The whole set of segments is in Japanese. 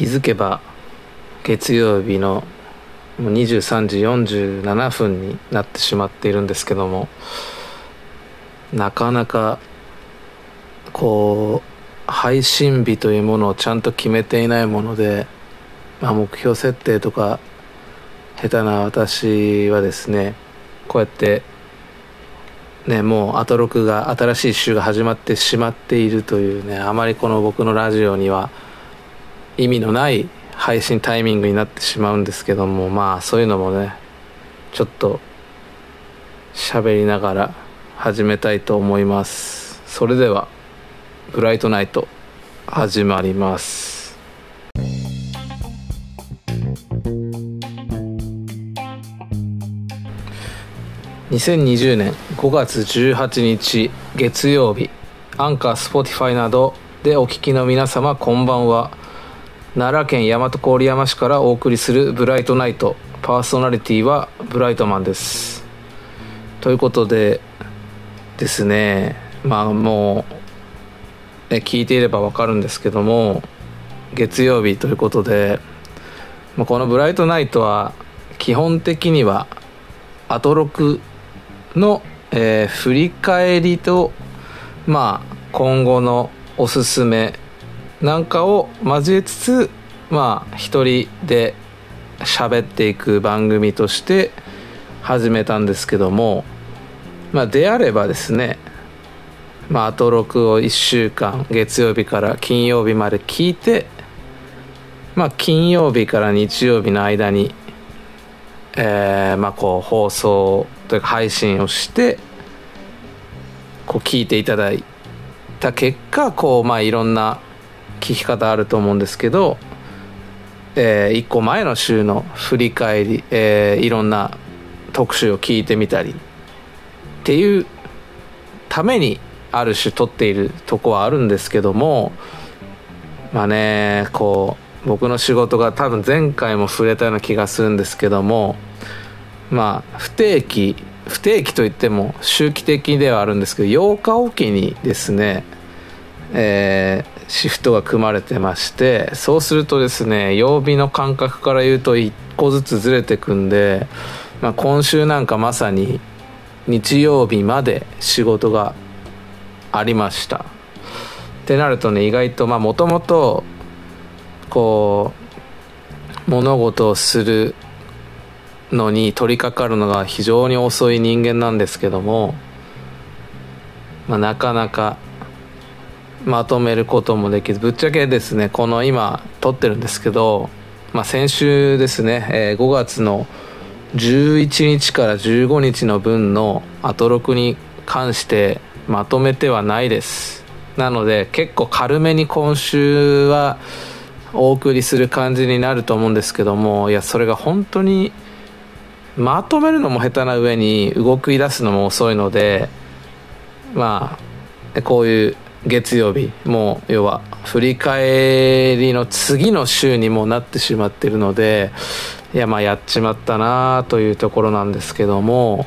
気づけば月曜日の23時47分になってしまっているんですけどもなかなかこう配信日というものをちゃんと決めていないもので、まあ、目標設定とか下手な私はですねこうやってねもうアトロクが新しい週が始まってしまっているというねあまりこの僕のラジオには意味のない配信タイミングになってしまうんですけどもまあそういうのもねちょっと喋りながら始めたいと思います。それでは「ブライトナイト」始まります。2020年5月18日月曜日Anchor、Spotify などでお聞きの皆様こんばんは。奈良県大和郡山市からお送りする「ブライトナイト」パーソナリティはブライトマンです。ということでですねまあもう、ね、聞いていればわかるんですけども月曜日ということでまあこの「ブライトナイト」は基本的にはアトロクの、えー、振り返りとまあ今後のおすすめなんかを交えつつまあ一人で喋っていく番組として始めたんですけどもまあであればですねまあアトロクを1週間月曜日から金曜日まで聞いてまあ金曜日から日曜日の間にえー、まあこう放送というか配信をしてこう聞いていただいた結果こうまあいろんな聞き方あると思うんですけど、えー、1個前の週の振り返り、えー、いろんな特集を聞いてみたりっていうためにある種撮っているとこはあるんですけどもまあねこう僕の仕事が多分前回も触れたような気がするんですけどもまあ不定期不定期といっても周期的ではあるんですけど8日おきにですね、えー、シフトが組まれてましてそうするとですね曜日の感覚から言うと1個ずつずれてくんで、まあ、今週なんかまさに日曜日まで仕事がありました。ってなるとね意外とまあもともとこう物事をするのに取り掛かるのが非常に遅い人間なんですけども、まあ、なかなかまとめることもできずぶっちゃけですねこの今撮ってるんですけど、まあ、先週ですね、えー、5月の11日から15日の分のアトロクに関してまとめてはないです。なので結構軽めに今週はお送りする感じになると思うんですけどもいやそれが本当にまとめるのも下手な上に動き出すのも遅いのでまあこういう月曜日もう要は振り返りの次の週にもなってしまってるのでいやまあやっちまったなというところなんですけども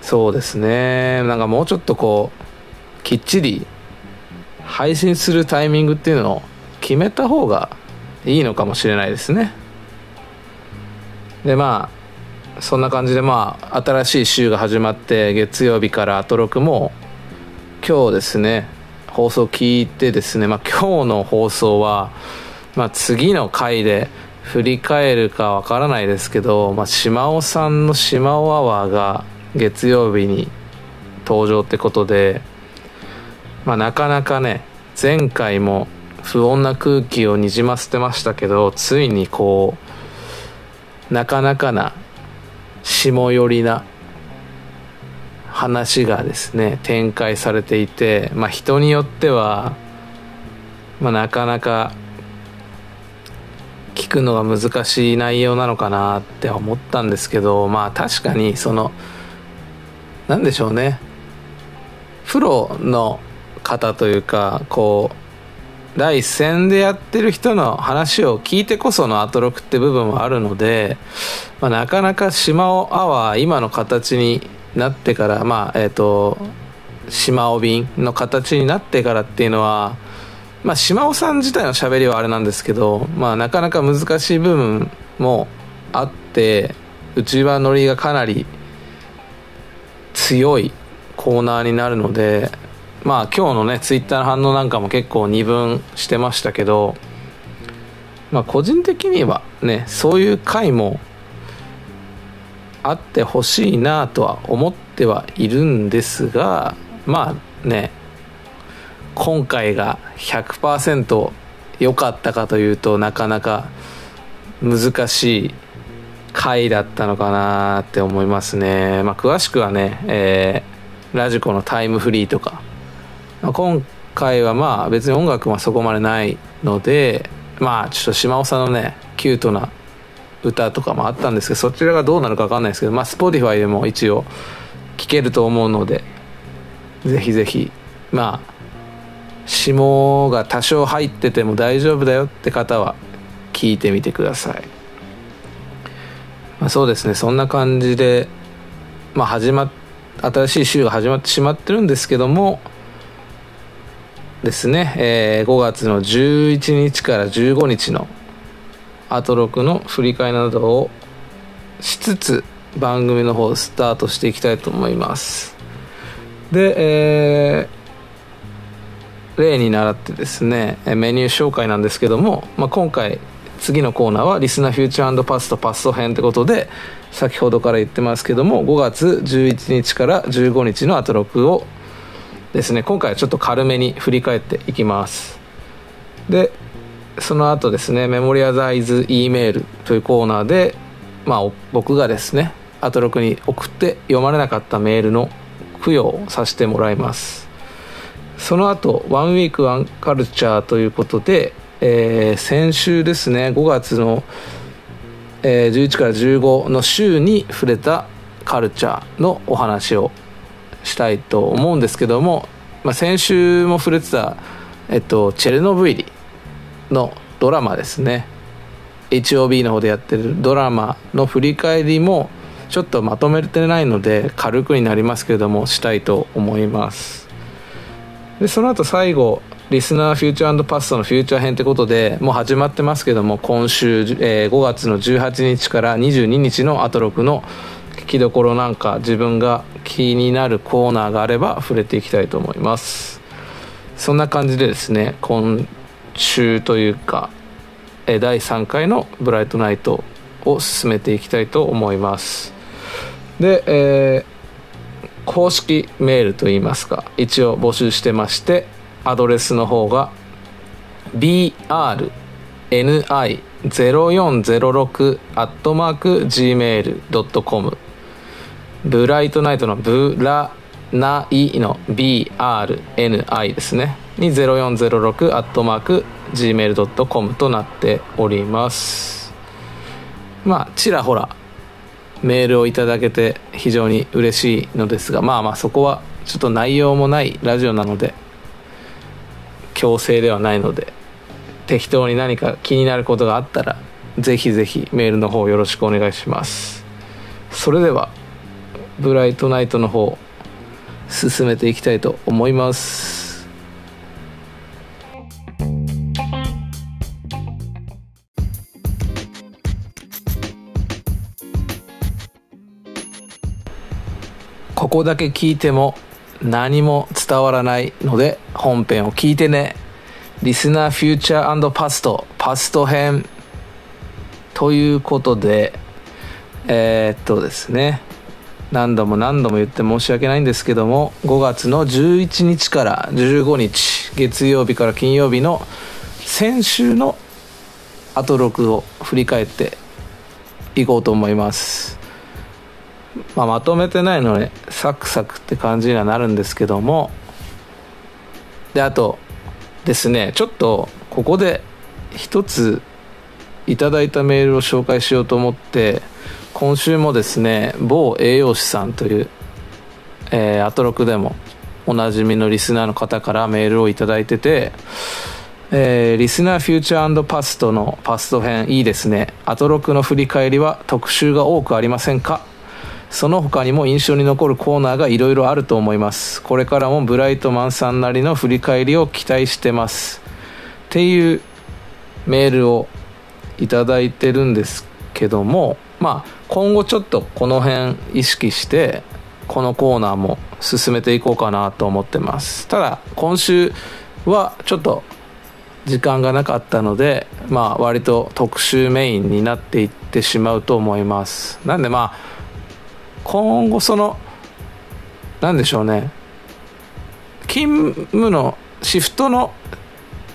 そうですね。なんかもうちょっとこうきっちり配信するタイミングっていうのを決めた方がいいのかもしれないですね。でまあそんな感じでまあ新しい週が始まって月曜日からアトロクも今日ですね放送聞いてですね、まあ、今日の放送は、まあ、次の回で振り返るかわからないですけど、まあ、島尾さんの島尾アワーが月曜日に登場ってことで、まあ、なかなかね前回も不穏な空気をにじませてましたけどついにこうなかなかな下寄りな話がですね展開されていて、まあ、人によっては、まあ、なかなか聞くのが難しい内容なのかなって思ったんですけどまあ確かにその何でしょうね。プロの方というかこう第一線でやってる人の話を聞いてこそのアトロクって部分はあるので、まあ、なかなか島尾アワー今の形になってからまあえっ、ー、と島尾便の形になってからっていうのはまあ島尾さん自体の喋りはあれなんですけど、まあ、なかなか難しい部分もあって内輪乗りがかなり強いコーナーになるのでまあ今日のねツイッターの反応なんかも結構二分してましたけどまあ個人的にはねそういう回もあってほしいなとは思ってはいるんですがまあね今回が100%良かったかというとなかなか難しい回だったのかなって思いますね、まあ、詳しくはね、えー、ラジコのタイムフリーとか、まあ、今回はまあ別に音楽はそこまでないのでまあちょっと島尾さんのねキュートな歌とかもあったんですけどそちらがどうなるか分かんないですけどまあ Spotify でも一応聴けると思うのでぜひぜひまあ霜が多少入ってても大丈夫だよって方は聞いてみてください、まあ、そうですね。そんな感じでまあ始まっ新しい週が始まってしまってるんですけどもですね、えー、5月の11日から15日のアトロクの振り返りなどをしつつ番組の方スタートしていきたいと思います。で、えー、例に倣ってですねメニュー紹介なんですけども、まあ、今回次のコーナーはリスナーフューチャーパストパスト編ってことで先ほどから言ってますけども5月11日から15日のアトロクをですね今回はちょっと軽めに振り返っていきます。でその後ですねメモリアザイズ E メールというコーナーでまあ僕がですねアトロクに送って読まれなかったメールの供養をさせてもらいます。その後ワンウィークワンカルチャーということで、えー、先週ですね5月の、えー、11から15の週に触れたカルチャーのお話をしたいと思うんですけども、まあ、先週も触れてた、えっと、チェルノブイリのドラマですね。HOB の方でやってるドラマの振り返りもちょっとまとめてないので軽くになりますけれどもしたいと思います。でその後最後リスナーフューチャーパストのフューチャー編ってことでもう始まってますけども今週、えー、5月の18日から22日のアトロクの聞きどころなんか自分が気になるコーナーがあれば触れていきたいと思います。そんな感じでですね今週というか第3回のブライトナイトを進めていきたいと思います。で、えー、公式メールといいますか一応募集してましてアドレスの方が brni0406-gmail.com ブライトナイトのブラナイの BRNI ですね。に0406アットマーク gmail.com となっております。まあちらほらメールをいただけて非常に嬉しいのですがまあまあそこはちょっと内容もないラジオなので強制ではないので適当に何か気になることがあったらぜひぜひメールの方よろしくお願いします。それではブライトナイトの方進めていきたいと思います。ここだけ聞いても何も伝わらないので本編を聞いてね。リスナーフューチャーパストパスト編ということでえー、っとですね。何度も何度も言って申し訳ないんですけども5月の11日から15日月曜日から金曜日の先週のアトロクを振り返っていこうと思います、まあ、まとめてないのでサクサクって感じにはなるんですけども。であとですねちょっとここで一ついただいたメールを紹介しようと思って今週もですね某栄養士さんという、えー、アトロクでもおなじみのリスナーの方からメールを頂いてて、えー、リスナーフューチャーパストのパスト編いいですね。アトロクの振り返りは特集が多くありませんか？その他にも印象に残るコーナーがいろいろあると思います。これからもブライトマンさんなりの振り返りを期待してます。っていうメールをいただいてるんですけどもまあ今後ちょっとこの辺意識してこのコーナーも進めていこうかなと思ってます。ただ今週はちょっと時間がなかったのでまあ割と特集メインになっていってしまうと思います。なんでまあ今後その何でしょうね。勤務のシフトの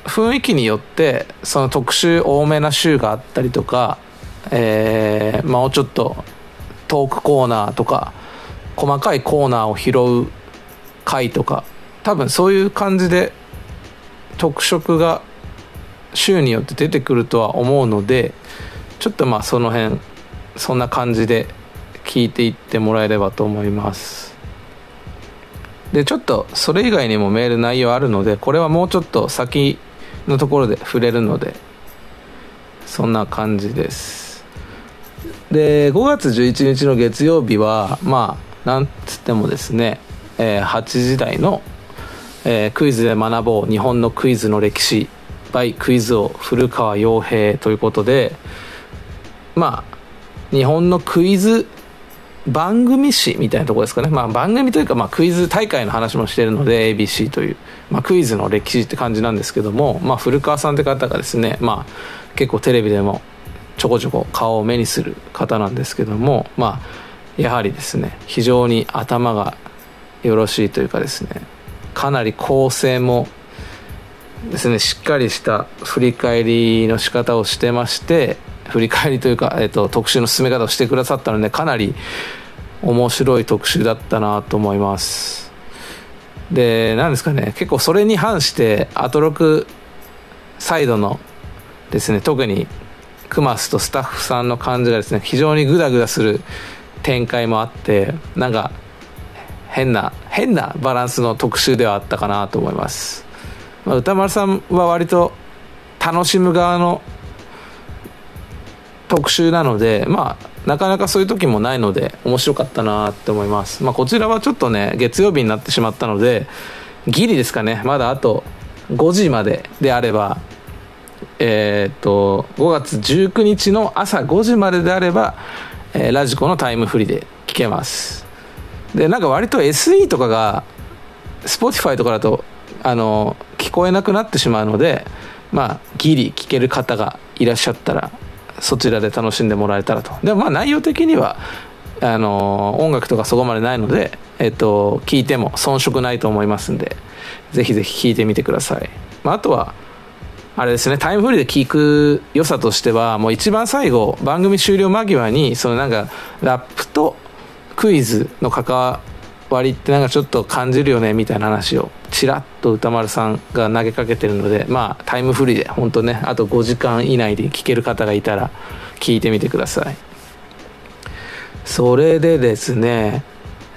雰囲気によってその特集多めな週があったりとか、えー、まあ、もうちょっとトークコーナーとか細かいコーナーを拾う回とか多分そういう感じで特色が週によって出てくるとは思うのでちょっとまあその辺そんな感じで聞いていってもらえればと思います。でちょっとそれ以外にもメール内容あるのでこれはもうちょっと先のところで触れるのでそんな感じです。で5月11日の月曜日はまあなんつってもですね、えー、8時台の、えー、クイズで学ぼう日本のクイズの歴史 by クイズ王古川洋平ということでまあ日本のクイズ番組誌みたいなところですかね、まあ、番組というか、まあ、クイズ大会の話もしてるので ABC という、まあ、クイズの歴史って感じなんですけども、まあ、古川さんって方がですね、まあ、結構テレビでもちょこちょこ顔を目にする方なんですけども、まあ、やはりですね非常に頭がよろしいというかですねかなり構成もですねしっかりした振り返りの仕方をしてまして振り返りというか、えっと、特集の進め方をしてくださったのでかなり面白い特集だったなと思います。で何ですかね結構それに反してアトロクサイドのですね特にクマスとスタッフさんの感じがですね非常にグダグダする展開もあってなんか変な変なバランスの特集ではあったかなと思います、まあ、歌丸さんは割と楽しむ側の特集なのでまあなかなかそういう時もないので面白かったなって思います、まあ、こちらはちょっとね月曜日になってしまったのでギリですかね。まだあと5時までであればえっ、と5月19日の朝5時までであれば、えー、ラジコのタイムフリーで聞けます。でなんか割と SE とかが Spotify とかだとあの聞こえなくなってしまうのでまあギリ聞ける方がいらっしゃったらそちらで楽しんでもらえたらと。でもまあ内容的にはあの音楽とかそこまでないので、えっと、聞いても遜色ないと思いますんでぜひぜひ聞いてみてください、まあ、あとはあれですねタイムフリーで聞く良さとしてはもう一番最後番組終了間際にそのなんかラップとクイズの関わ割ってなんかちょっと感じるよねみたいな話をちらっと歌丸さんが投げかけてるのでまあタイムフリーで本当ねあと5時間以内で聞ける方がいたら聞いてみてください。それでですね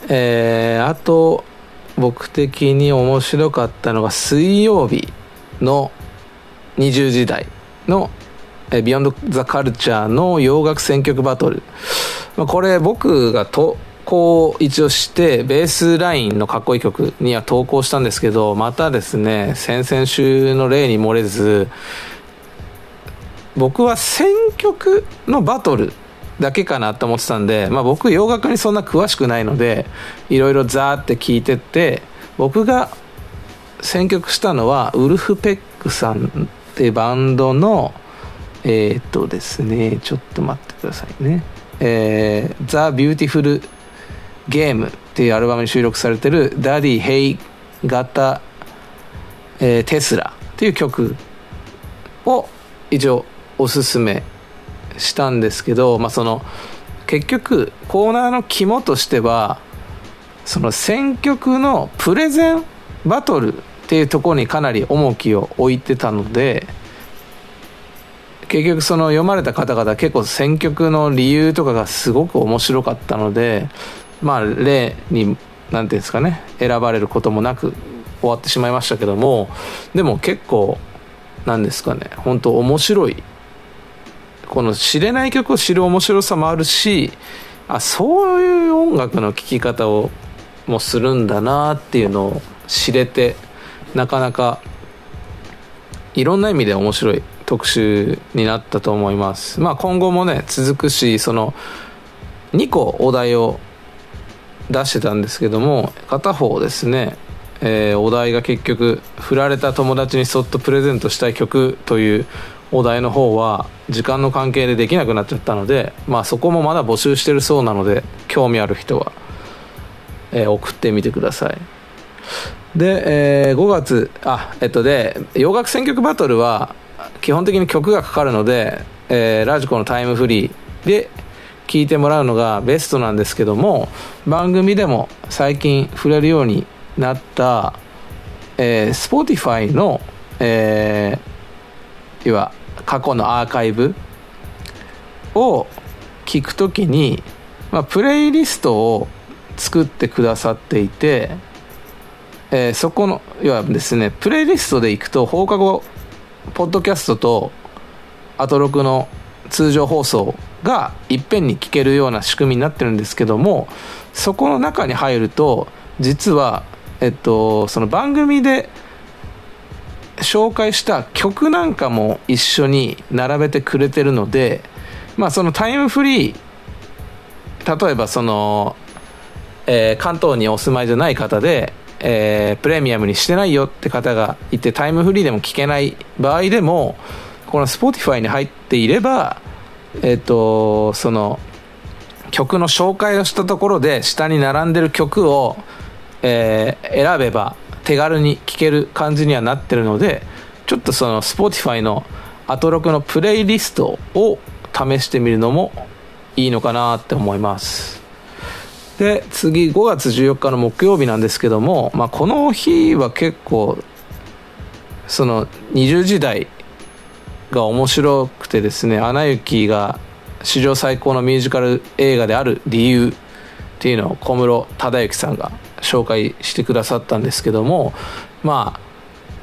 えー、あと僕的に面白かったのが水曜日の20時代のビヨンド・ザ・カルチャーの洋楽選曲バトル、まあ、これ僕がとこう一応してベースラインのかっこいい曲には投稿したんですけどまたですね先々週の例に漏れず僕は選曲のバトルだけかなと思ってたんで、まあ、僕洋楽にそんな詳しくないのでいろいろザーって聞いてって僕が選曲したのは Vulfpeck さんってバンドのえー、っとですねちょっと待ってくださいね。えー、 The Beautiful Game っていうアルバムに収録されてる Daddy, He Got a、えー、 Tesla っていう曲を一応おすすめしたんですけど、まあ、その結局コーナーの肝としてはその選曲のプレゼンバトルっていうところにかなり重きを置いてたので結局その読まれた方々結構選曲の理由とかがすごく面白かったのでまあ例に何ていうんですかね選ばれることもなく終わってしまいましたけどもでも結構なんですかね本当面白いこの知れない曲を知る面白さもあるしあそういう音楽の聴き方をもするんだなっていうのを知れてなかなかいろんな意味で面白い特集になったと思います。まあ今後もね続くしその2個お題を出してたんですけども片方ですね、えー、お題が結局振られた友達にそっとプレゼントしたい曲というお題の方は時間の関係でできなくなっちゃったのでまあそこもまだ募集してるそうなので興味ある人は、えー、送ってみてください。で、えー、5月あえっとで洋楽選曲バトルは基本的に曲がかかるので、えー、ラジコのタイムフリーで聞いてもらうのがベストなんですけども番組でも最近触れるようになった、えー、Spotify の、えー、いわ過去のアーカイブを聞くときに、まあ、プレイリストを作ってくださっていて、えー、そこの要はですねプレイリストでいくと放課後ポッドキャストとアトロクの通常放送がいっぺんに聞けるような仕組みになってるんですけどもそこの中に入ると実は、えっと、その番組で紹介した曲なんかも一緒に並べてくれてるので、まあ、そのタイムフリー例えばその、えー、関東にお住まいじゃない方で、えー、プレミアムにしてないよって方がいてタイムフリーでも聞けない場合でもこの Spotify に入っていればえっ、とその曲の紹介をしたところで下に並んでる曲を、えー、選べば手軽に聴ける感じにはなってるのでちょっとその Spotify のアトロクのプレイリストを試してみるのもいいのかなって思います。で次5月14日の木曜日なんですけども、まあ、この日は結構その20時代が面白くてですね「アナ雪」が史上最高のミュージカル映画である理由っていうのを小室忠之さんが紹介してくださったんですけどもまあ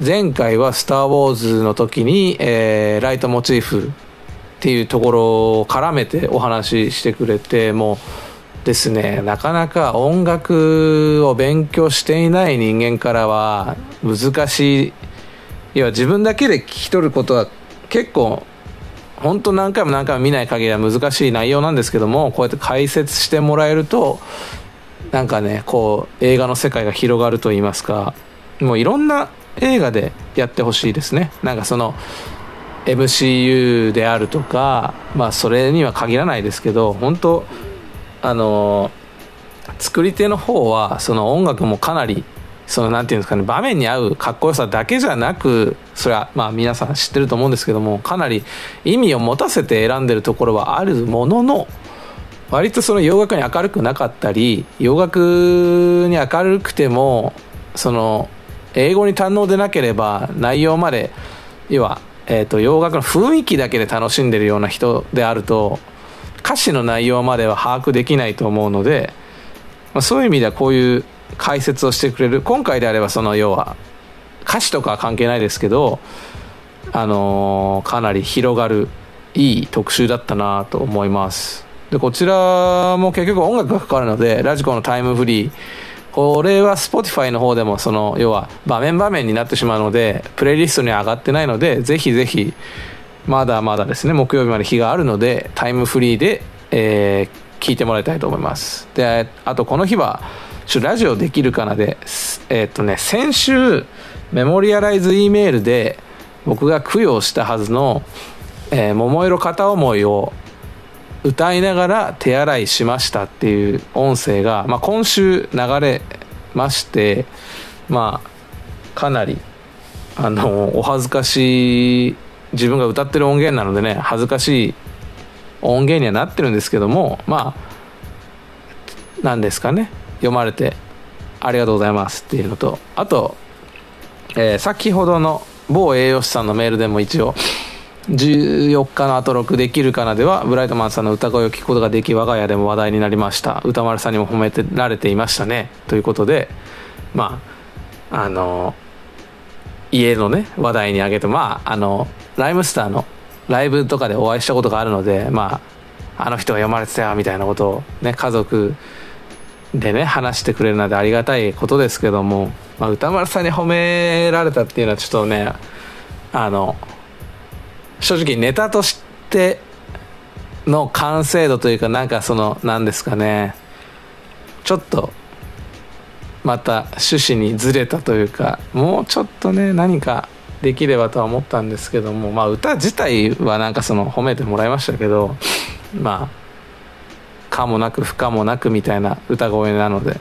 前回は「スター・ウォーズ」の時に、えー、ライトモチーフっていうところを絡めてお話ししてくれてもうですねなかなか音楽を勉強していない人間からは難しい。要は自分だけで聞き取ることは結構本当何回も何回も見ない限りは難しい内容なんですけどもこうやって解説してもらえるとなんかねこう映画の世界が広がると言いますかもういろんな映画でやってほしいですね。なんかその MCU であるとかまあそれには限らないですけど本当あの作り手の方はその音楽もかなりそのなんていうんですかね場面に合うかっこよさだけじゃなくそれはまあ皆さん知ってると思うんですけどもかなり意味を持たせて選んでるところはあるものの割とその洋楽に明るくなかったり洋楽に明るくてもその英語に堪能でなければ内容まで要は、えー、と洋楽の雰囲気だけで楽しんでるような人であると歌詞の内容までは把握できないと思うので、まあ、そういう意味ではこういう解説をしてくれる今回であればその要は歌詞とかは関係ないですけどあのー、かなり広がるいい特集だったなと思います。でこちらも結局音楽がかかるのでラジコのタイムフリーこれは Spotify の方でもその要は場面場面になってしまうのでプレイリストに上がってないのでぜひぜひまだまだですね木曜日まで日があるのでタイムフリーで、えー、聞いてもらいたいと思います。であとこの日はちょラジオできるかなで、えー、っとね、先週、メモリアライズ E メールで、僕が供養したはずの、えー、桃色片思いを歌いながら手洗いしましたっていう音声が、まあ、今週流れまして、まあ、かなり、あの、お恥ずかしい、自分が歌ってる音源なのでね、恥ずかしい音源にはなってるんですけども、まあ、なんですかね。読まれてありがとうございますっていうのとあと、えー、先ほどの某栄養士さんのメールでも一応14日のアトロクできるかなではブライトマンさんの歌声を聞くことができ我が家でも話題になりました。歌丸さんにも褒めてられていましたね。ということでまああの家のね話題にあげてまああのライムスターのライブとかでお会いしたことがあるのでまああの人が読まれてたよみたいなことをね家族でね話してくれるのでありがたいことですけども、まあ、歌丸さんに褒められたっていうのはちょっとねあの正直ネタとしての完成度というかなんかその何ですかねちょっとまた趣旨にずれたというかもうちょっとね何かできればとは思ったんですけどもまあ歌自体はなんかその褒めてもらいましたけどまあ可もなく不可もなくみたいな歌声なので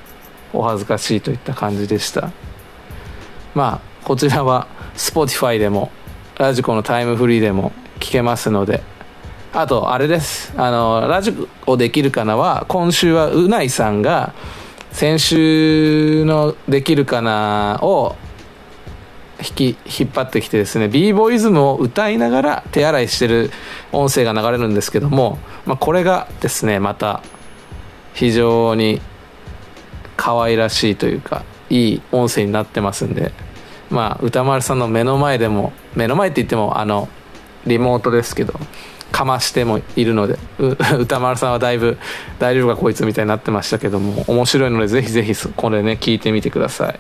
お恥ずかしいといった感じでした。まあこちらは Spotify でもラジコのタイムフリーでも聞けますのであとあれです。あのラジオできるかなは今週はうないさんが先週の「できるかな」を引き引っ張ってきてですね b ボーイズムを歌いながら手洗いしてる音声が流れるんですけども、まあ、これがですねまた非常に可愛らしいというかいい音声になってますんでまあ歌丸さんの目の前でも目の前って言ってもあのリモートですけどかましてもいるので 歌丸さんはだいぶ大丈夫かこいつみたいになってましたけども面白いのでぜひぜひこれね聞いてみてください。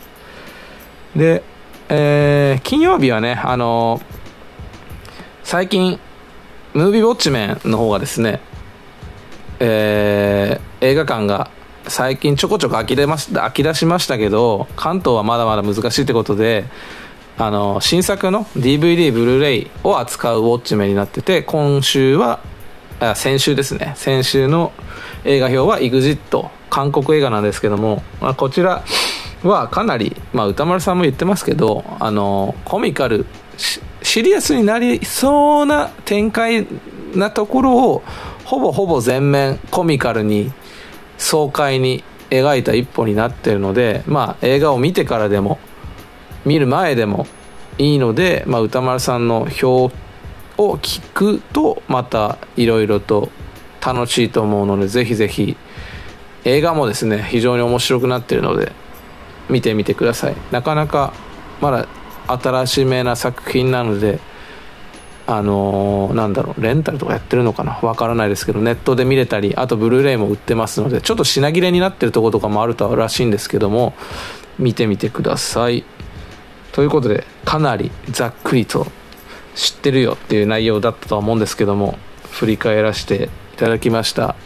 で、えー、金曜日はねあの最近ムービーウォッチメンの方がですねえー、映画館が最近ちょこちょこ飽き出ました飽き出しましたけど関東はまだまだ難しいってことであの新作の DVD ブルーレイを扱うウォッチメンになってて今週はあ先週ですね。先週の映画表は EXIT 韓国映画なんですけども、まあ、こちらはかなり、まあ、歌丸さんも言ってますけどあのコミカルシリアスになりそうな展開なところをほぼほぼ全面コミカルに爽快に描いた一歩になってるのでまあ映画を見てからでも見る前でもいいので、まあ、歌丸さんの表を聞くとまたいろいろと楽しいと思うのでぜひぜひ映画もですね非常に面白くなってるので見てみてください。なかなかまだ新しめな作品なのであのー、なんだろうレンタルとかやってるのかな？わからないですけどネットで見れたりあとブルーレイも売ってますのでちょっと品切れになってるとことかもあるとらしいんですけども見てみてください。ということでかなりざっくりと知ってるよっていう内容だったとは思うんですけども振り返らせていただきました。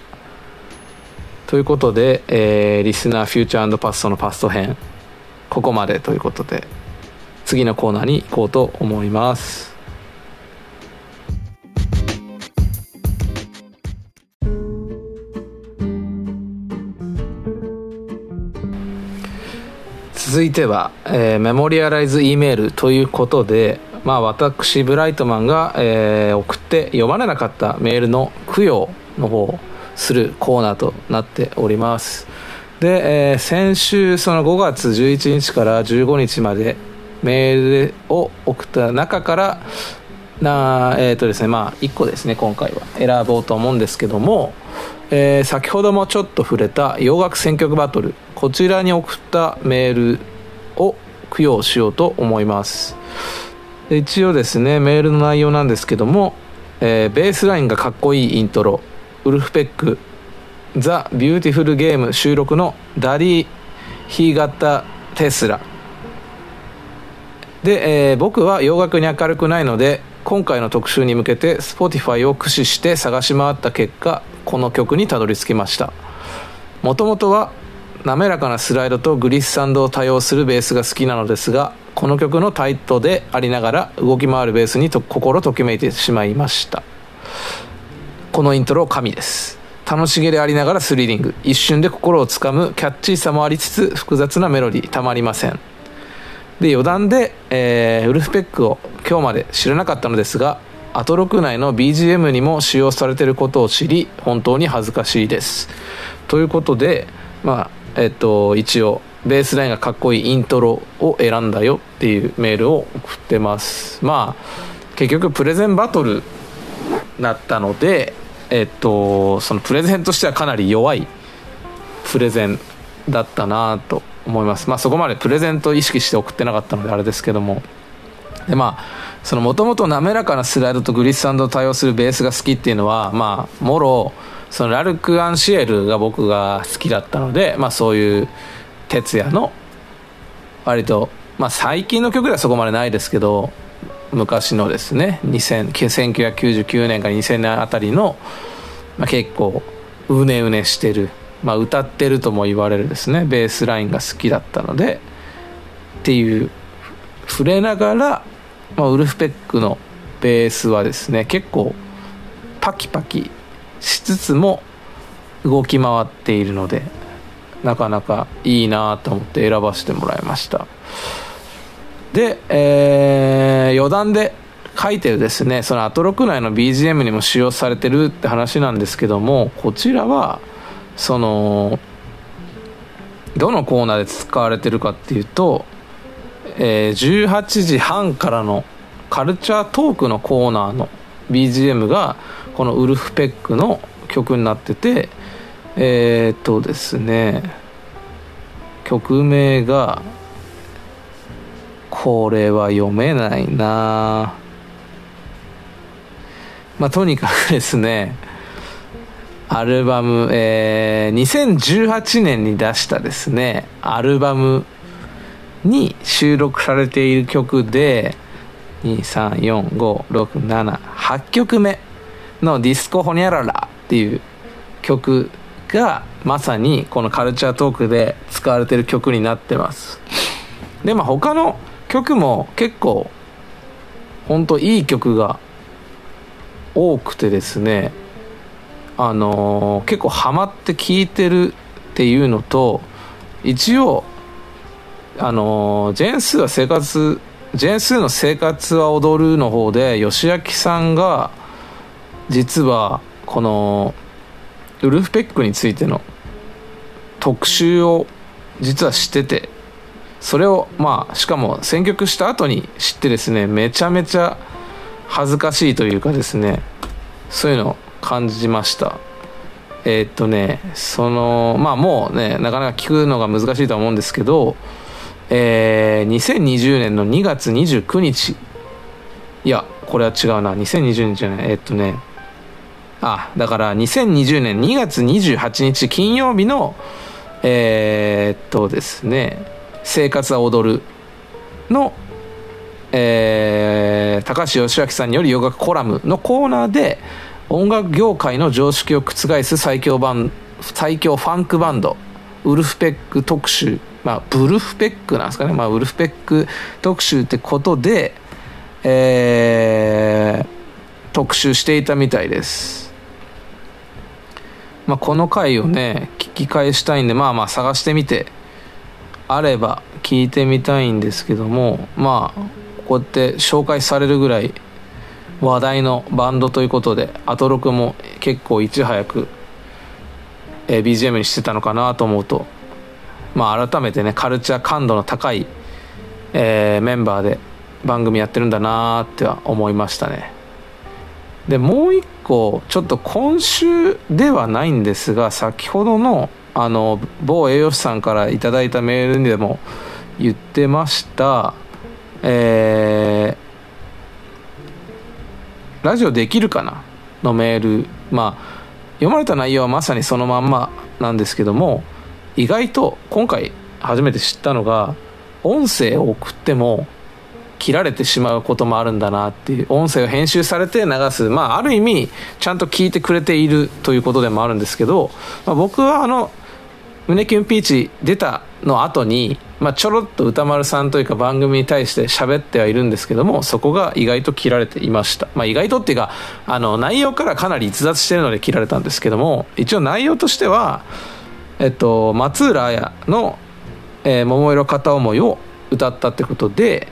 ということで、えー、リスナーフューチャーパストのパスト編。ここまでということで次のコーナーに行こうと思います。続いては、えー、メモリアライズ E メールということで、まあ、私ブライトマンが、えー、送って読まれなかったメールの供養の方をするコーナーとなっております。で、えー、先週その5月11日から15日までメールを送った中からなえっ、ー、とですねまあ1個ですね今回は。選ぼうと思うんですけども、えー、先ほどもちょっと触れた洋楽選曲バトル。こちらに送ったメールを供養しようと思います。一応ですねメールの内容なんですけども、えー、ベースラインがかっこいいイントロ。 Vulfpeck The Beautiful Game 収録の Daddy, He Got a Tesla。で、えー、僕は洋楽に明るくないので今回の特集に向けて Spotify を駆使して探し回った結果この曲にたどり着きました。もともとは滑らかなスライドとグリッサンドを多用するベースが好きなのですがこの曲のタイトでありながら動き回るベースにと心ときめいてしまいました。このイントロ神です。楽しげでありながらスリリング。一瞬で心をつかむキャッチーさもありつつ複雑なメロディーたまりません。で余談で、えー、ウルフペックを今日まで知らなかったのですがアトロク内の BGM にも使用されていることを知り本当に恥ずかしいです。ということでまあえっと、一応ベースラインがかっこいいイントロを選んだよっていうメールを送ってます。まあ結局プレゼンバトルだったのでえっとそのプレゼンとしてはかなり弱いプレゼンだったなと思います。まあそこまでプレゼント意識して送ってなかったのであれですけども。でまあそのもともと滑らかなスライドとグリッサンドを対応するベースが好きっていうのはまあもろそのラルク・アンシエルが僕が好きだったので、まあ、そういう哲也の割と、まあ、最近の曲ではそこまでないですけど昔のですね2000 1999年から2000年あたりの、まあ、結構うねうねしてる、まあ、歌ってるとも言われるですねベースラインが好きだったのでっていう触れながら、まあ、ウルフペックのベースはですね結構パキパキしつつも動き回っているのでなかなかいいなと思って選ばせてもらいました。で、えー、余談で書いてるですねそのアトロク内の BGM にも使用されてるって話なんですけどもこちらはそのどのコーナーで使われてるかっていうと、えー、18時半からのカルチャートークのコーナーの BGM がこのウルフペックの曲になっててえー、っとですね曲名がこれは読めないな。まあとにかくですねアルバム、えー、2018年に出したですねアルバムに収録されている曲で2345678曲目の「ディスコホニャララ」っていう曲がまさにこのカルチャートークで使われてる曲になってます。でまあ他の曲も結構本当いい曲が多くてですねあのー、結構ハマって聴いてるっていうのと一応あのー、ジェンスーは生活ジェンスーの生活は踊るの方で吉明さんが実はこのウルフペックについての特集を実は知っててそれをまあしかも選曲した後に知ってですねめちゃめちゃ恥ずかしいというかですねそういうのを感じました。えー、っとねそのまあもうねなかなか聞くのが難しいとは思うんですけどえー、2020年の2月29日いやこれは違うな。2020年じゃない。えー、っとねあだから2020年2月28日金曜日のえー、っとですね「生活は踊る」の、えー、高橋義明さんによる洋楽コラムのコーナーで音楽業界の常識を覆す最強バン最強ファンクバンドウルフペック特集まあブルフペックなんですかね、まあ、ウルフペック特集ってことで、えー、特集していたみたいです。まあ、この回をね聞き返したいんでまあまあ探してみてあれば聞いてみたいんですけどもまあこうやって紹介されるぐらい話題のバンドということでアトロクも結構いち早く、え、BGM にしてたのかなと思うとまあ改めてねカルチャー感度の高い、えー、メンバーで番組やってるんだなっては思いましたね。でもう一個ちょっと今週ではないんですが先ほどのあの某栄養士さんから頂いたメールにでも言ってました。えー、ラジオできるかなのメール。まあ読まれた内容はまさにそのまんまなんですけども意外と今回初めて知ったのが音声を送っても切られてしまうこともあるんだなっていう音声を編集されて流す。まあある意味ちゃんと聞いてくれているということでもあるんですけど、まあ、僕はあの胸キュンピーチ出たの後に、まあ、ちょろっと歌丸さんというか番組に対して喋ってはいるんですけどもそこが意外と切られていました、まあ、意外とっていうかあの内容からかなり逸脱してるので切られたんですけども一応内容としては、えっと、松浦綾の「えー、桃色片思い」を歌ったってことで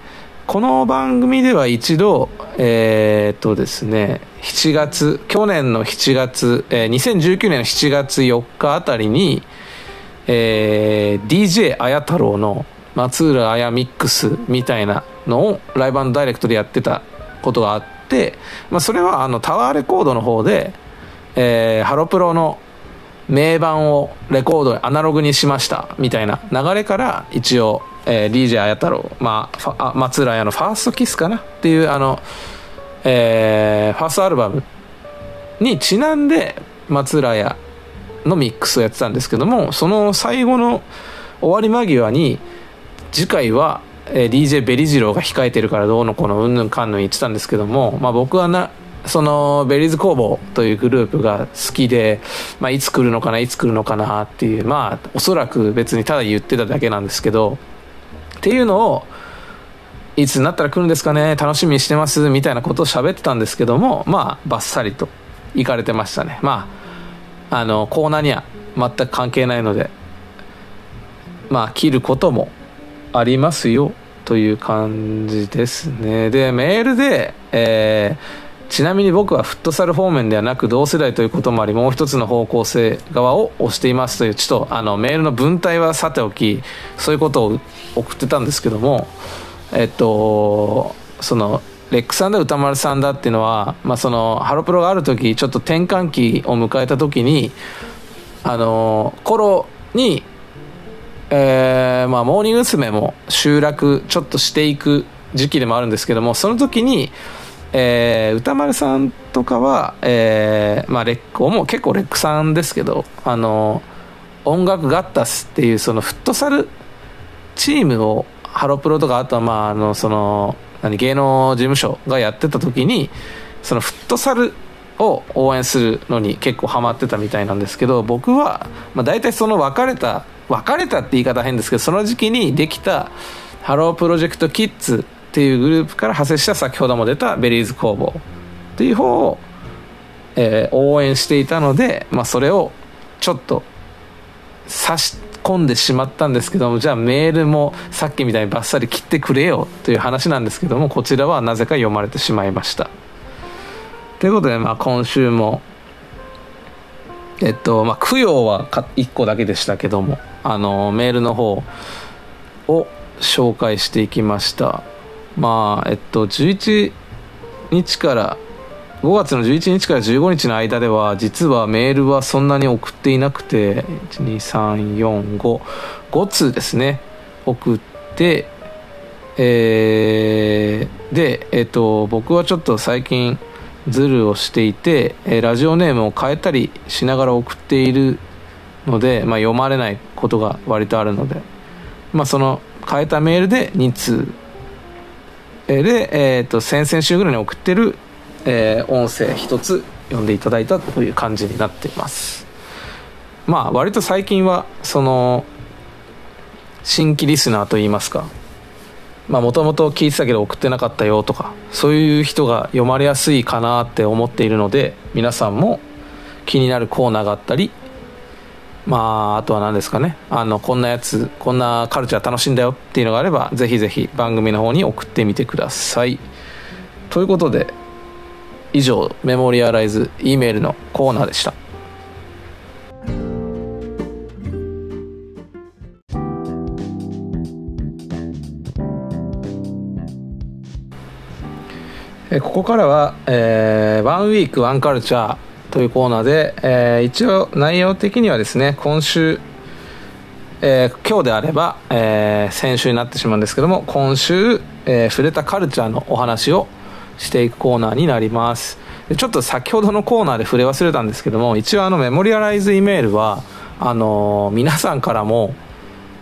この番組では一度、えー、っとですね、7月、去年の7月、えー、2019年の7月4日あたりに、えー、DJ あや太郎の松浦綾ミックスみたいなのをライブダイレクトでやってたことがあって、まあ、それはあのタワーレコードの方で、えー、ハロプロの名盤をレコードアナログにしましたみたいな流れから一応えー、DJ 綾太郎、まあ、松浦亜弥のファーストキスかなっていうあの、えー、ファーストアルバムにちなんで松浦亜弥のミックスをやってたんですけどもその最後の終わり間際に次回は、DJ ベリジローが控えてるからどうのこのうんぬんかんぬん言ってたんですけども、まあ、僕はなその Berryz工房というグループが好きで、まあ、いつ来るのかないつ来るのかなっていうまあおそらく別にただ言ってただけなんですけどっていうのをいつになったら来るんですかね楽しみにしてますみたいなことを喋ってたんですけどもまあバッサリと行かれてましたね。まああのコーナーには全く関係ないのでまあ切ることもありますよという感じですね。でメールで、えーちなみに僕はフットサル方面ではなく同世代ということもありもう一つの方向性側を押していますというちょっとあのメールの文体はさておきそういうことを送ってたんですけどもえっとそのレックさんだ歌丸さんだっていうのは、まあ、そのハロプロがある時ちょっと転換期を迎えた時にあの頃に、えーまあ、モーニング娘。も集落ちょっとしていく時期でもあるんですけどもその時に、えー歌丸さんとかは、えーまあ、レックも結構レックさんですけどあの音楽ガッタスっていうそのフットサルチームをハロプロとかあとはまああのその何芸能事務所がやってた時にそのフットサルを応援するのに結構ハマってたみたいなんですけど僕は、まあ、大体その分かれた分かれたって言い方変ですけどその時期にできたハロー!プロジェクト・キッズっていうグループから派生した先ほども出た Berryz工房っていう方を、えー応援していたので、まあ、それをちょっと差して込んでしまったんですけどもじゃあメールもさっきみたいにバッサリ切ってくれよという話なんですけどもこちらはなぜか読まれてしまいました。ということで、まあ、今週もえっとまあ供養は1個だけでしたけどもあのメールの方を紹介していきました。まあえっと11日から5月の11日から15日の間では実はメールはそんなに送っていなくて12345通ですね送ってえーでえっと僕はちょっと最近ズルをしていて、えーラジオネームを変えたりしながら送っているので、まあ、読まれないことが割とあるので、まあ、その変えたメールで2通。で、えー、と先々週ぐらいに送ってる、えー音声一つ読んでいただいたという感じになっています。まあ割と最近はその新規リスナーといいますかまあもともと聞いてたけど送ってなかったよとかそういう人が読まれやすいかなって思っているので皆さんも気になるコーナーがあったりまああとは何ですかねあのこんなやつこんなカルチャー楽しいんだよっていうのがあればぜひぜひ番組の方に送ってみてください。ということで以上メモリアライズ E メールのコーナーでした。ここからは、えーワンウィークワンカルチャーというコーナーで、えー一応内容的にはですね今週、えー今日であれば、えー先週になってしまうんですけども今週、えー触れたカルチャーのお話をしていくコーナーになります。でちょっと先ほどのコーナーで触れ忘れたんですけども一応あのメモリアライズイメールはあのー皆さんからも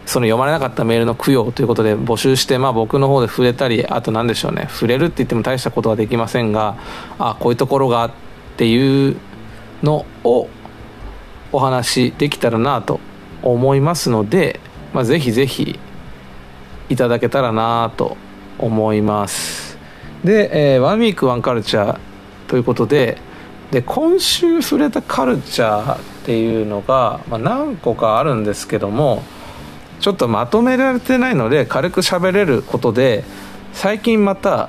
その読まれなかったメールの供養ということで募集して、まあ、僕の方で触れたりあと何でしょうね触れるって言っても大したことはできませんがあこういうところがっていうのをお話できたらなと思いますので、まあ、ぜひぜひいただけたらなと思います。で、えーワンウィークワンカルチャーということでで今週触れたカルチャーっていうのが、まあ、何個かあるんですけどもちょっとまとめられてないので軽く喋れることで最近また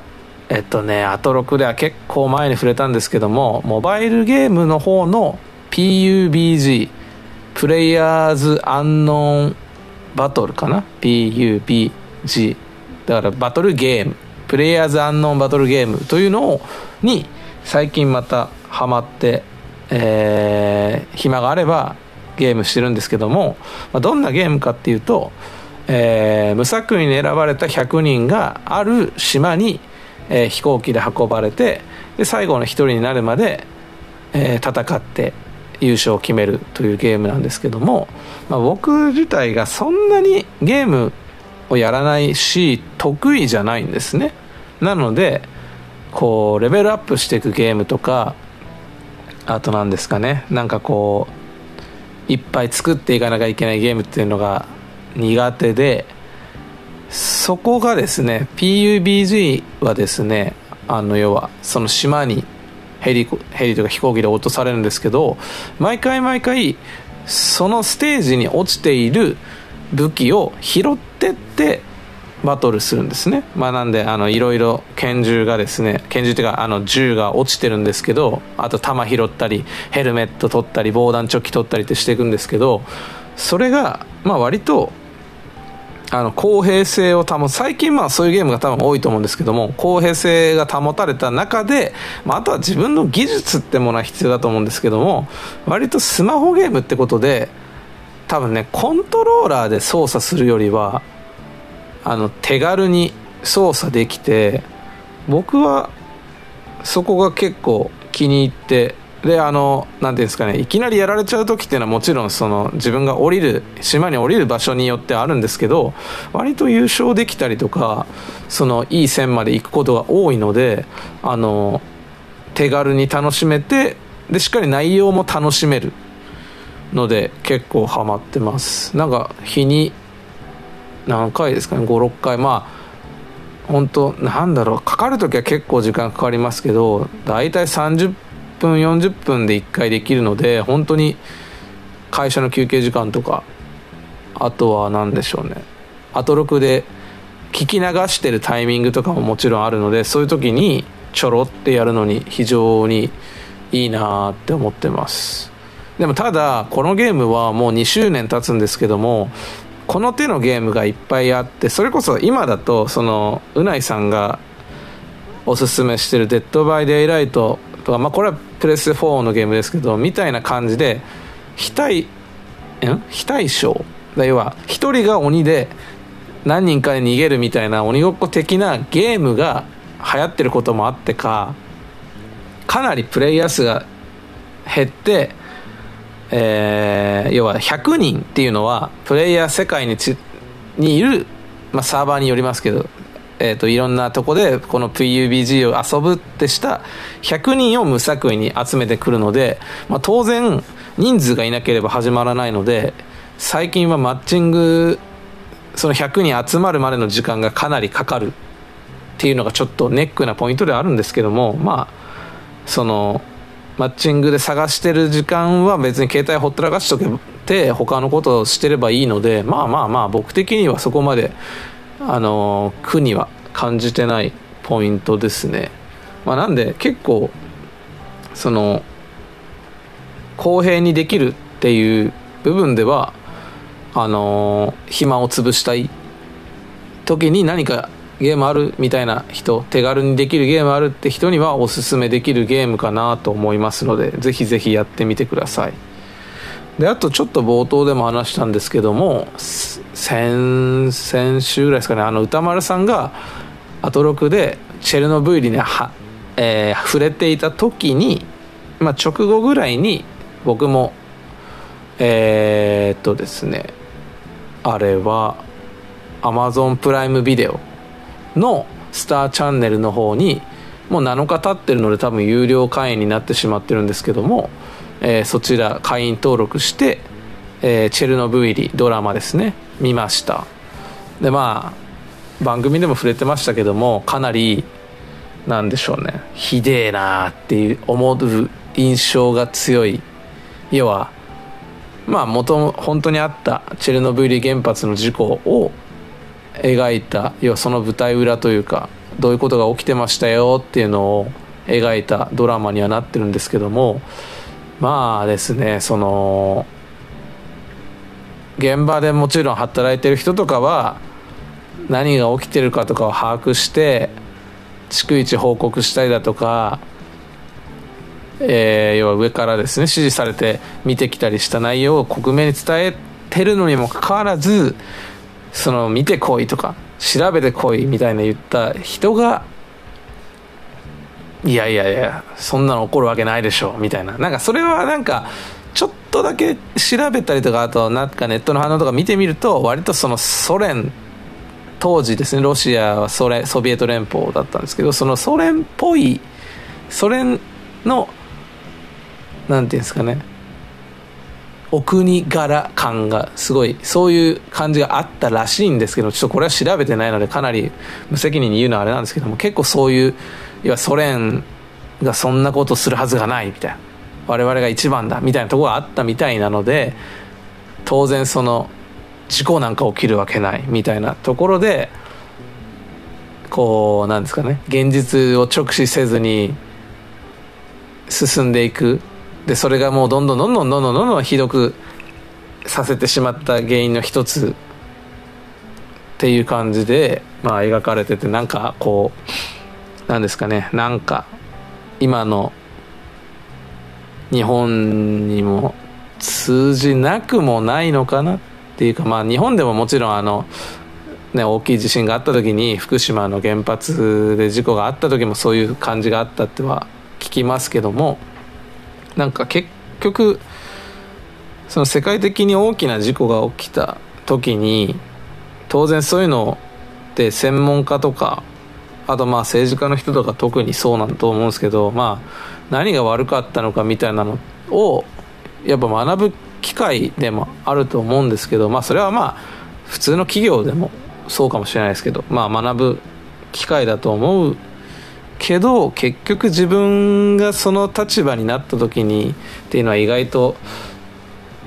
えっとねアトロクでは結構前に触れたんですけどもモバイルゲームの方の PUBG プレイヤーズアンノーンバトルかな PUBG だからバトルゲーム。プレイヤーズアンノーンバトルゲームというのをに最近またハマって、えー暇があればゲームしてるんですけども、まあ、どんなゲームかっていうと、えー無作為に選ばれた100人がある島に、えー飛行機で運ばれてで最後の1人になるまで、えー戦って優勝を決めるというゲームなんですけども、まあ、僕自体がそんなにゲームをやらないし得意じゃないんですね。なのでこうレベルアップしていくゲームとかあと何ですかね。なんかこういっぱい作っていかなきゃいけないゲームっていうのが苦手でそこがですね PUBG はですねあの要はその島にヘリヘリとか飛行機で落とされるんですけど毎回毎回そのステージに落ちている武器を拾ってってバトルするんですね、まあ、なんであのいろいろ拳銃がですね拳銃っていうかあの銃が落ちてるんですけどあと弾拾ったりヘルメット取ったり防弾チョッキ取ったりってしていくんですけどそれがまあ割とあの公平性を保つ最近まあそういうゲームが多分多いと思うんですけども公平性が保たれた中で、まあ、あとは自分の技術ってものは必要だと思うんですけども割とスマホゲームってことで多分ねコントローラーで操作するよりはあの手軽に操作できて僕はそこが結構気に入ってであの何ていうんですかねいきなりやられちゃう時っていうのはもちろんその自分が降りる島に降りる場所によってあるんですけど割と優勝できたりとかそのいい線まで行くことが多いのであの手軽に楽しめてでしっかり内容も楽しめる。ので結構ハマってます。なんか日に何回ですかね56回。まあ本当なんだろうかかる時は結構時間かかりますけど大体30分40分で1回できるので本当に会社の休憩時間とかあとは何でしょうね。アトロクで聞き流してるタイミングとかももちろんあるのでそういう時にちょろってやるのに非常にいいなって思ってます。でもただこのゲームはもう2周年経つんですけどもこの手のゲームがいっぱいあってそれこそ今だとそのうないさんがおすすめしてる「Dead by Daylight」とか、まあ、これはプレス4のゲームですけどみたいな感じで非対ん非対称？要は1人が鬼で何人かで逃げるみたいな鬼ごっこ的なゲームが流行ってることもあってかかなりプレイヤー数が減ってえー、要は100人っていうのはプレイヤー世界にちにいる、まあ、サーバーによりますけど、えーと、いろんなとこでこの PUBG を遊ぶってした100人を無作為に集めてくるので、まあ、当然人数がいなければ始まらないので最近はマッチングその100人集まるまでの時間がかなりかかるっていうのがちょっとネックなポイントではあるんですけどもまあそのマッチングで探してる時間は別に携帯ほったらかしとけて他のことをしてればいいのでまあまあまあ僕的にはそこまであの苦には感じてないポイントですね、まあ、なんで結構その公平にできるっていう部分ではあの暇を潰したい時に何かゲームあるみたいな人手軽にできるゲームあるって人にはおすすめできるゲームかなと思いますのでぜひぜひやってみてください。であとちょっと冒頭でも話したんですけども先先週ぐらいですかねあの歌丸さんがアトロクでチェルノブイリには、えー、触れていた時に、まあ、直後ぐらいに僕もえー、っとですねあれはアマゾンプライムビデオのスターチャンネルの方にもう7日経ってるので多分有料会員になってしまってるんですけども、えー、そちら会員登録して、えー、チェルノブイリドラマですね見ました。でまあ番組でも触れてましたけどもかなりなんでしょうねひでえなあっていう思う印象が強い。要はまあ元本当にあったチェルノブイリ原発の事故を描いた要はその舞台裏というかどういうことが起きてましたよっていうのを描いたドラマにはなってるんですけどもまあですねその現場でもちろん働いてる人とかは何が起きてるかとかを把握して逐一報告したりだとか、えー、要は上からですね指示されて見てきたりした内容を克明に伝えてるのにもかかわらずその見てこいとか調べてこいみたいな言った人がいやいやいやそんなの起こるわけないでしょみたいな。なんかそれはなんかちょっとだけ調べたりとかあとなんかネットの反応とか見てみると割とそのソ連当時ですねロシアはソ連ソビエト連邦だったんですけどそのソ連っぽいソ連のなんていうんですかねお国柄感がすごいそういう感じがあったらしいんですけどちょっとこれは調べてないのでかなり無責任に言うのはあれなんですけども結構そういういわソ連がそんなことするはずがないみたいな。我々が一番だみたいなとこがあったみたいなので当然その事故なんか起きるわけないみたいなところでこうなんですかね現実を直視せずに進んでいくでそれがもうどんどんどんどんどんどんどんひどくさせてしまった原因の一つっていう感じで、まあ、描かれててなんかこうなんですかねなんか今の日本にも通じなくもないのかなっていうかまあ日本でももちろんあのね、大きい地震があった時に福島の原発で事故があった時もそういう感じがあったっては聞きますけどもなんか結局その世界的に大きな事故が起きた時に当然そういうのって専門家とかあとまあ政治家の人とか特にそうなんだと思うんですけどまあ何が悪かったのかみたいなのをやっぱ学ぶ機会でもあると思うんですけどまあそれはまあ普通の企業でもそうかもしれないですけどまあ学ぶ機会だと思うけど結局自分がその立場になった時にっていうのは意外と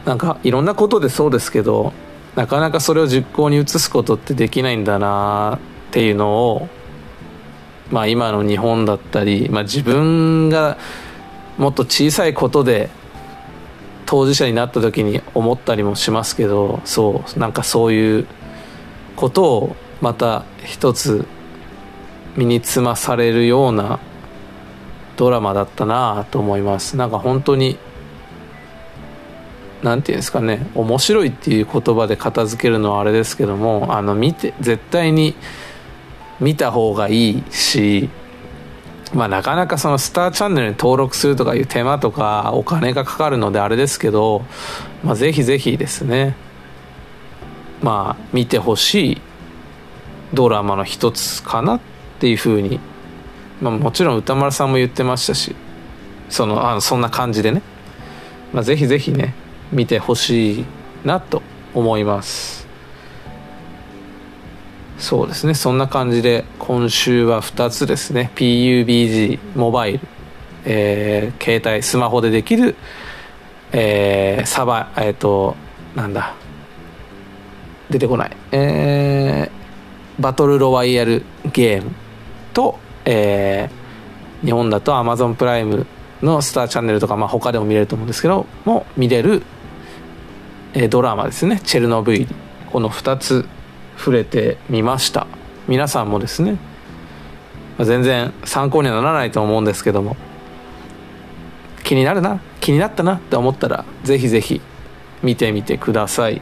なんかいろんなことでそうですけどなかなかそれを実行に移すことってできないんだなっていうのをまあ今の日本だったり、まあ、自分がもっと小さいことで当事者になった時に思ったりもしますけどそうなんかそういうことをまた一つ身につまされるようなドラマだったなと思います。なんか本当に何て言うんですかね面白いっていう言葉で片付けるのはあれですけどもあの見て絶対に見た方がいいしまあなかなかそのスターチャンネルに登録するとかいう手間とかお金がかかるのであれですけど、まあ、ぜひぜひですねまあ見てほしいドラマの一つかなっていうふうに、まあ、もちろん歌丸さんも言ってましたしそのあのそんな感じでね、まあ、ぜひぜひね見てほしいなと思います。そうですね。そんな感じで今週は2つですね。PUBG モバイル、えー、携帯スマホでできる、えー、サバえっ、ー、となんだ。出てこない。えー、バトルロワイヤルゲーム。と、えー、日本だと Amazon プライムのスターチャンネルとか、まあ、他でも見れると思うんですけども見れる、えー、ドラマですね「チェルノブイリ」この2つ触れてみました。皆さんもですねま全然参考にはならないと思うんですけども気になるな気になったなって思ったらぜひぜひ見てみてください。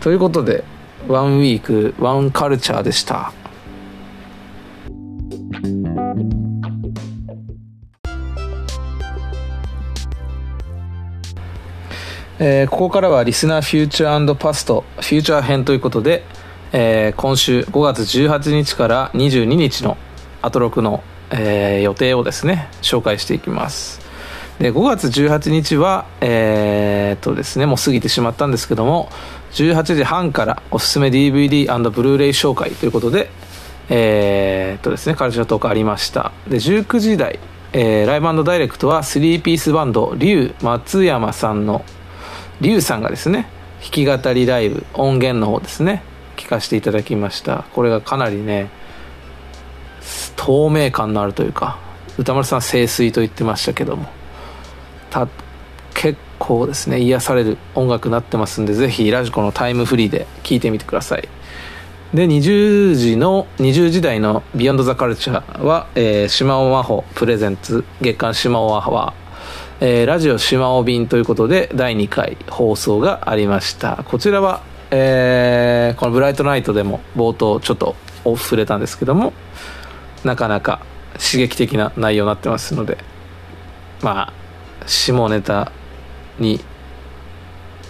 ということでワンウィークワンカルチャーでした。えー、ここからはリスナーフューチャーパストフューチャー編ということでえー、今週5月18日から22日のアトロクの、えー、予定をですね紹介していきます。で5月18日はえー、っとですねもう過ぎてしまったんですけども18時半からおすすめ DVD& ブルーレイ紹介ということでえー、っとですねカルチャートークありました。で19時台、えー、ライブダイレクトは3ピースバンド竜松山さんの竜さんがですね弾き語りライブ音源の方ですね聞かせていただきました。これがかなりね透明感のあるというか歌丸さん清水と言ってましたけども結構ですね癒される音楽になってますんでぜひラジコのタイムフリーで聴いてみてください。で20時の20時台の「ビヨンドザカルチャーは、えー、島尾真帆プレゼンツ月刊島尾真帆は、えー、ラジオ島尾便ということで第2回放送がありました。こちらはえー、この「breitnight」でも冒頭ちょっとオフ触れたんですけどもなかなか刺激的な内容になってますのでまあ下ネタに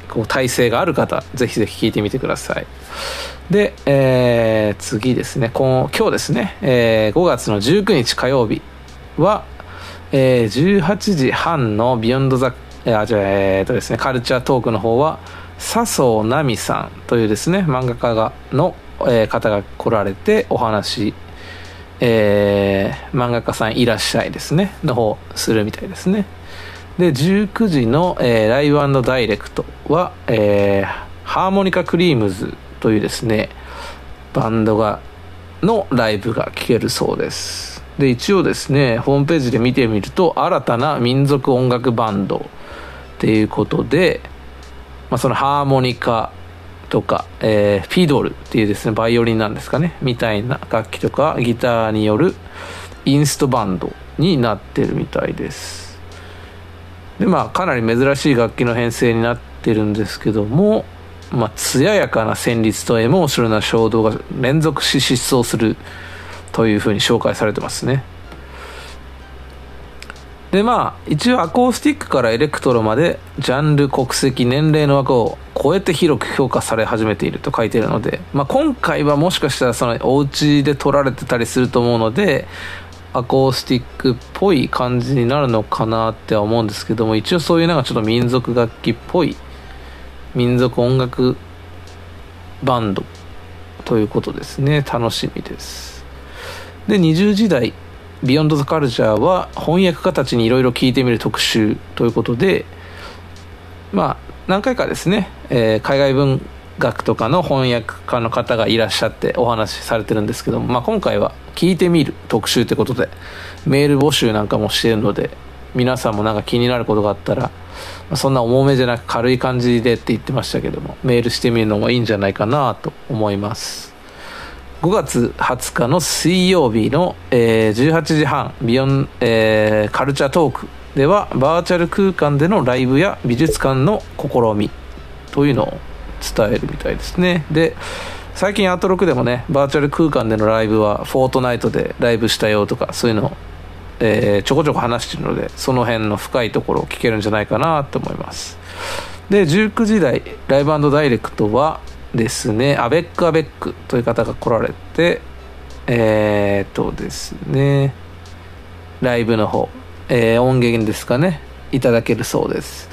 こう耐性がある方ぜひぜひ聞いてみてください。で、えー、次ですね。今日ですね、えー、5月の19日火曜日は、えー、18時半の Beyond theあじゃえー、とですねカルチャートークの方は笹生奈美さんというですね漫画家がの、えー、方が来られてお話えー、漫画家さんいらっしゃいですね。の方するみたいですね。で19時の、えー、ライブダイレクトは、えー、ハーモニカクリームズというですねバンドがのライブが聴けるそうです。で一応ですねホームページで見てみると新たな民族音楽バンドっていうことで、まあ、そのハーモニカとか、えー、フィドルっていうですねバイオリンなんですかねみたいな楽器とかギターによるインストバンドになってるみたいです。でまあかなり珍しい楽器の編成になってるんですけどもまあ艶やかな旋律とエモーショナルな衝動が連続し疾走するというふうに紹介されてますね。でまあ一応アコースティックからエレクトロまでジャンル国籍年齢の枠を超えて広く評価され始めていると書いているので、まあ、今回はもしかしたらそのお家で撮られてたりすると思うのでアコースティックっぽい感じになるのかなっては思うんですけども一応そういうなんかちょっと民族楽器っぽい民族音楽バンドということですね。楽しみです。で20時代ビヨンド・ザ・カルチャーは翻訳家たちにいろいろ聞いてみる特集ということでまあ何回かですね、えー、海外文学とかの翻訳家の方がいらっしゃってお話しされてるんですけども、まあ、今回は聞いてみる特集ということでメール募集なんかもしてるので皆さんもなんか気になることがあったら、そんな重めじゃなく軽い感じでって言ってましたけどもメールしてみるのもいいんじゃないかなと思います。5月20日の水曜日の、えー、18時半ビヨン、えー、カルチャートークではバーチャル空間でのライブや美術館の試みというのを伝えるみたいですね。で最近アートロックでもねバーチャル空間でのライブはフォートナイトでライブしたよとかそういうのを、えー、ちょこちょこ話してるのでその辺の深いところを聞けるんじゃないかなと思います。で19時台ライブダイレクトはですねアベック・アベックという方が来られてえー、っとですねライブの方、えー、音源ですかねいただけるそうです。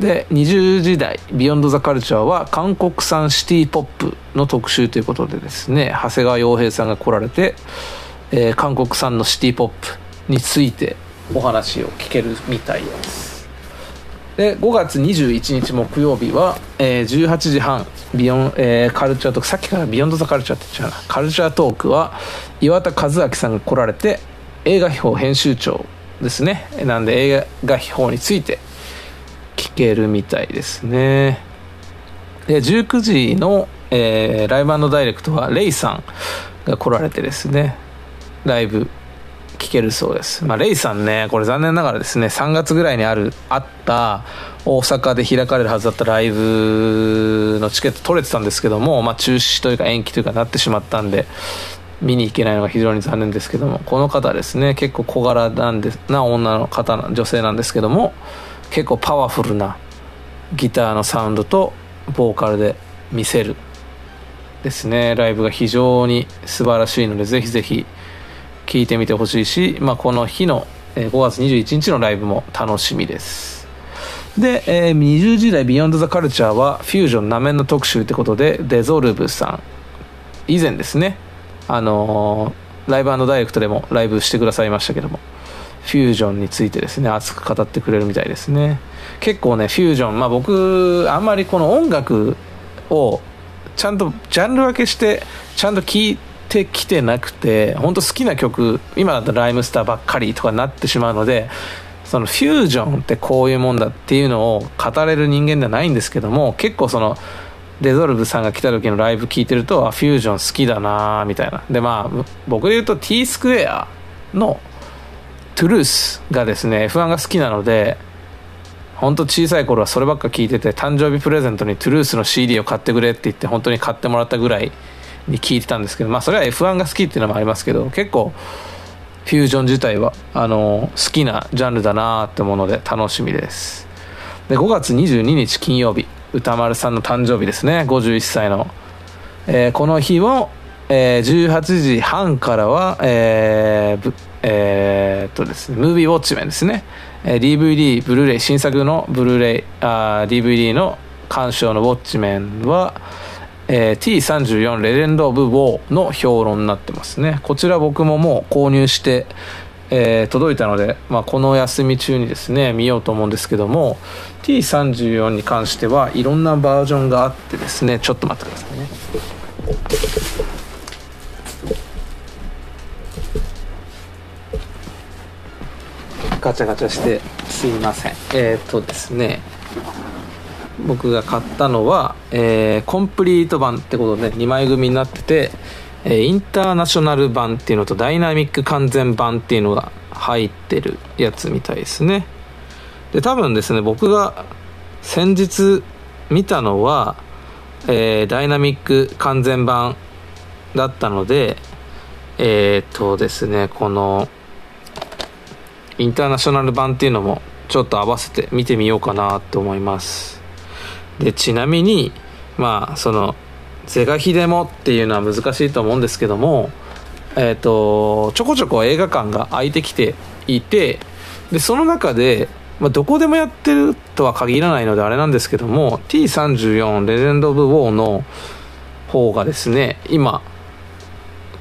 で20時代「ビヨンド・ザ・カルチャー」は韓国産シティ・ポップの特集ということでですね長谷川洋平さんが来られて、えー、韓国産のシティ・ポップについてお話を聞けるみたいです。で5月21日木曜日は、えー、18時半ビヨン、えー、カルチャートーク。さっきからビヨンド・ザ・カルチャーって言っちゃうな。カルチャートークは岩田和明さんが来られて映画秘宝編集長ですね。なんで映画秘宝について聞けるみたいですね。で19時の、えー、ライブダイレクトはレイさんが来られてですね。ライブ聞けるそうです。まあ、レイさんね、これ残念ながらですね、3月ぐらいにある、あった大阪で開かれるはずだったライブのチケット取れてたんですけども、まあ、中止というか延期というかなってしまったんで、見に行けないのが非常に残念ですけども、この方ですね、結構小柄なんでな女の方な、女性なんですけども、結構パワフルなギターのサウンドとボーカルで見せるですね、ライブが非常に素晴らしいので、ぜひぜひ聞いてみてほしいし、まあ、この日の5月21日のライブも楽しみです。で、えー、20時代ビヨンドザカルチャーはフュージョンなめんの特集ってことでデゾルブさん。以前ですね。あのー、ライブダイレクトでもライブしてくださいましたけどもフュージョンについてですね熱く語ってくれるみたいですね。結構ねフュージョンまあ僕あんまりこの音楽をちゃんとジャンル分けしてちゃんと聞いてきてなくて本当好きな曲今だとライムスターばっかりとかなってしまうのでそのフュージョンってこういうもんだっていうのを語れる人間ではないんですけども結構そのデゾルブさんが来た時のライブ聞いてるとあフュージョン好きだなみたいな。でまあ僕で言うと T スクエアのトゥルースがですね F1 が好きなので本当小さい頃はそればっか聞いてて誕生日プレゼントにトゥルースの CD を買ってくれって言って本当に買ってもらったぐらいに聞いてたんですけどまあそれは F1 が好きっていうのもありますけど結構フュージョン自体はあの好きなジャンルだなってもので楽しみです。で5月22日金曜日歌丸さんの誕生日ですね。51歳の、えー、この日も、えー、18時半からはえー、えー、っとですねムービーウォッチメンですね、え、DVD ブルーレイ新作のブルーレイあ DVD の鑑賞のウォッチメンはえー、T34 レジェンド・オブ・ウォーの評論になってますね。こちら僕ももう購入して、えー、届いたので、まあ、この休み中にですね見ようと思うんですけども T34 に関してはいろんなバージョンがあってですねちょっと待ってくださいね。ガチャガチャしてすいません。えー、っとですね僕が買ったのは、えー、コンプリート版ってことで2枚組になってて、え、インターナショナル版っていうのとダイナミック完全版っていうのが入ってるやつみたいですね。で多分ですね僕が先日見たのは、えー、ダイナミック完全版だったのでえっとですねこのインターナショナル版っていうのもちょっと合わせて見てみようかなと思います。でちなみにまあその是が非でもっていうのは難しいと思うんですけどもえっ、ー、とちょこちょこ映画館が空いてきていてでその中で、まあ、どこでもやってるとは限らないのであれなんですけども T34 レジェンド・オブ・ウォーの方がですね今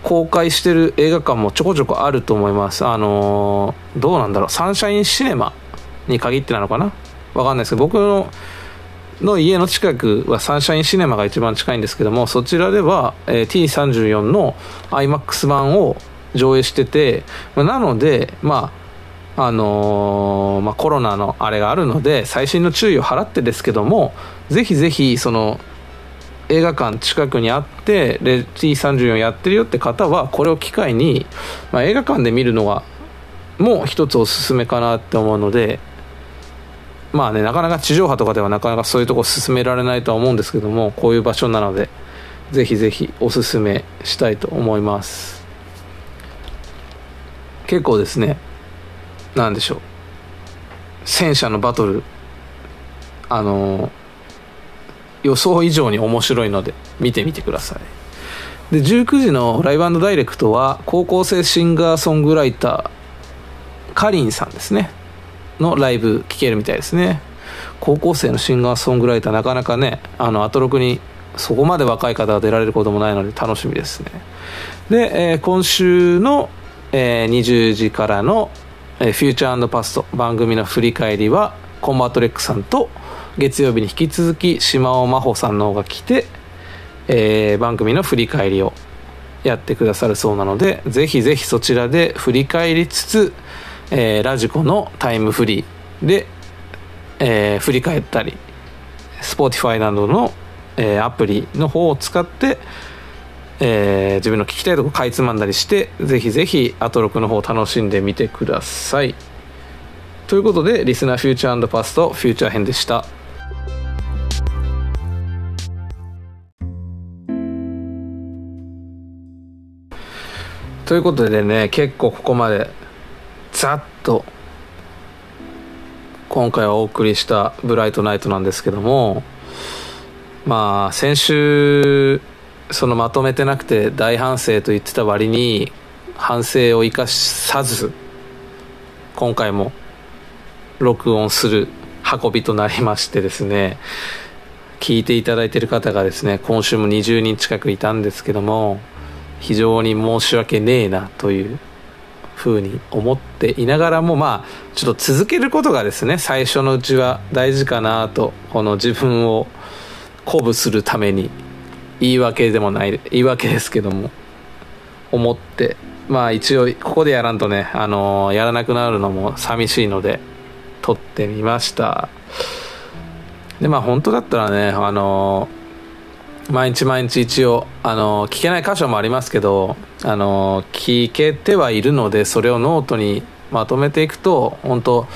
公開してる映画館もちょこちょこあると思います。あのー、どうなんだろう。サンシャインシネマに限ってなのかな。わかんないですけど僕のの家の近くはサンシャインシネマが一番近いんですけどもそちらでは、えー、T34 の iMAX 版を上映してて、まあ、なのでまああのー、まあ、コロナのあれがあるので細心の注意を払ってですけどもぜひぜひその映画館近くにあって T34 やってるよって方はこれを機会に、まあ、映画館で見るのがもう一つおすすめかなって思うのでまあねなかなか地上波とかではなかなかそういうとこ進められないとは思うんですけどもこういう場所なのでぜひぜひおすすめしたいと思います。結構ですね何でしょう。戦車のバトルあの予想以上に面白いので見てみてください。で19時のライブダイレクトは高校生シンガーソングライターかりんさんですね。のライブ聴けるみたいですね。高校生のシンガーソングライターなかなかねあのアトロクにそこまで若い方が出られることもないので楽しみですね。で、えー、今週の、えー、20時からの、えー、 Future Past 番組の振り返りはコンバット RECさんと月曜日に引き続きしまおまほさんの方が来て、えー、番組の振り返りをやってくださるそうなのでぜひぜひそちらで振り返りつつえー、ラジコのタイムフリーで、えー、振り返ったり Spotify などの、えー、アプリの方を使って、えー、自分の聞きたいとこかいつまんだりしてぜひぜひアトロクの方を楽しんでみてください。ということでリスナーフューチャーパストフューチャー編でした。ということでね結構ここまでざっと今回お送りした「ブライトナイト」なんですけどもまあ先週そのまとめてなくて大反省と言ってた割に反省を生かさず今回も録音する運びとなりましてですね聞いていただいてる方がですね今週も20人近くいたんですけども非常に申し訳ねえなというふうに思っていながらもまあちょっと続けることがですね最初のうちは大事かなとこの自分を鼓舞するために言い訳でもない言い訳ですけども思ってまあ一応ここでやらんとねあのやらなくなるのも寂しいので撮ってみました。でまあ本当だったらねあの毎日毎日一応あの聞けない箇所もありますけどあの聞けてはいるのでそれをノートにまとめていくと本当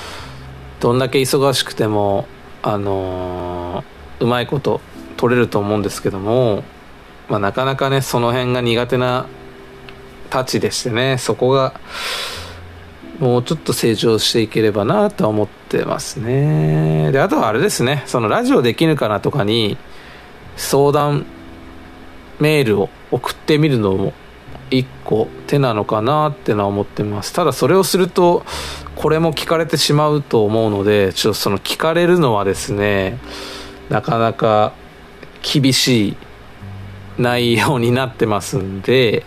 どんだけ忙しくてもあのうまいこと取れると思うんですけども、まあ、なかなかねその辺が苦手なたちでしてねそこがもうちょっと成長していければなとは思ってますね。であとはあれですねそのラジオできぬかなとかに相談メールを送ってみるのも一個手なのかなってのは思ってます。ただそれをするとこれも聞かれてしまうと思うのでちょっとその聞かれるのはですねなかなか厳しい内容になってますんで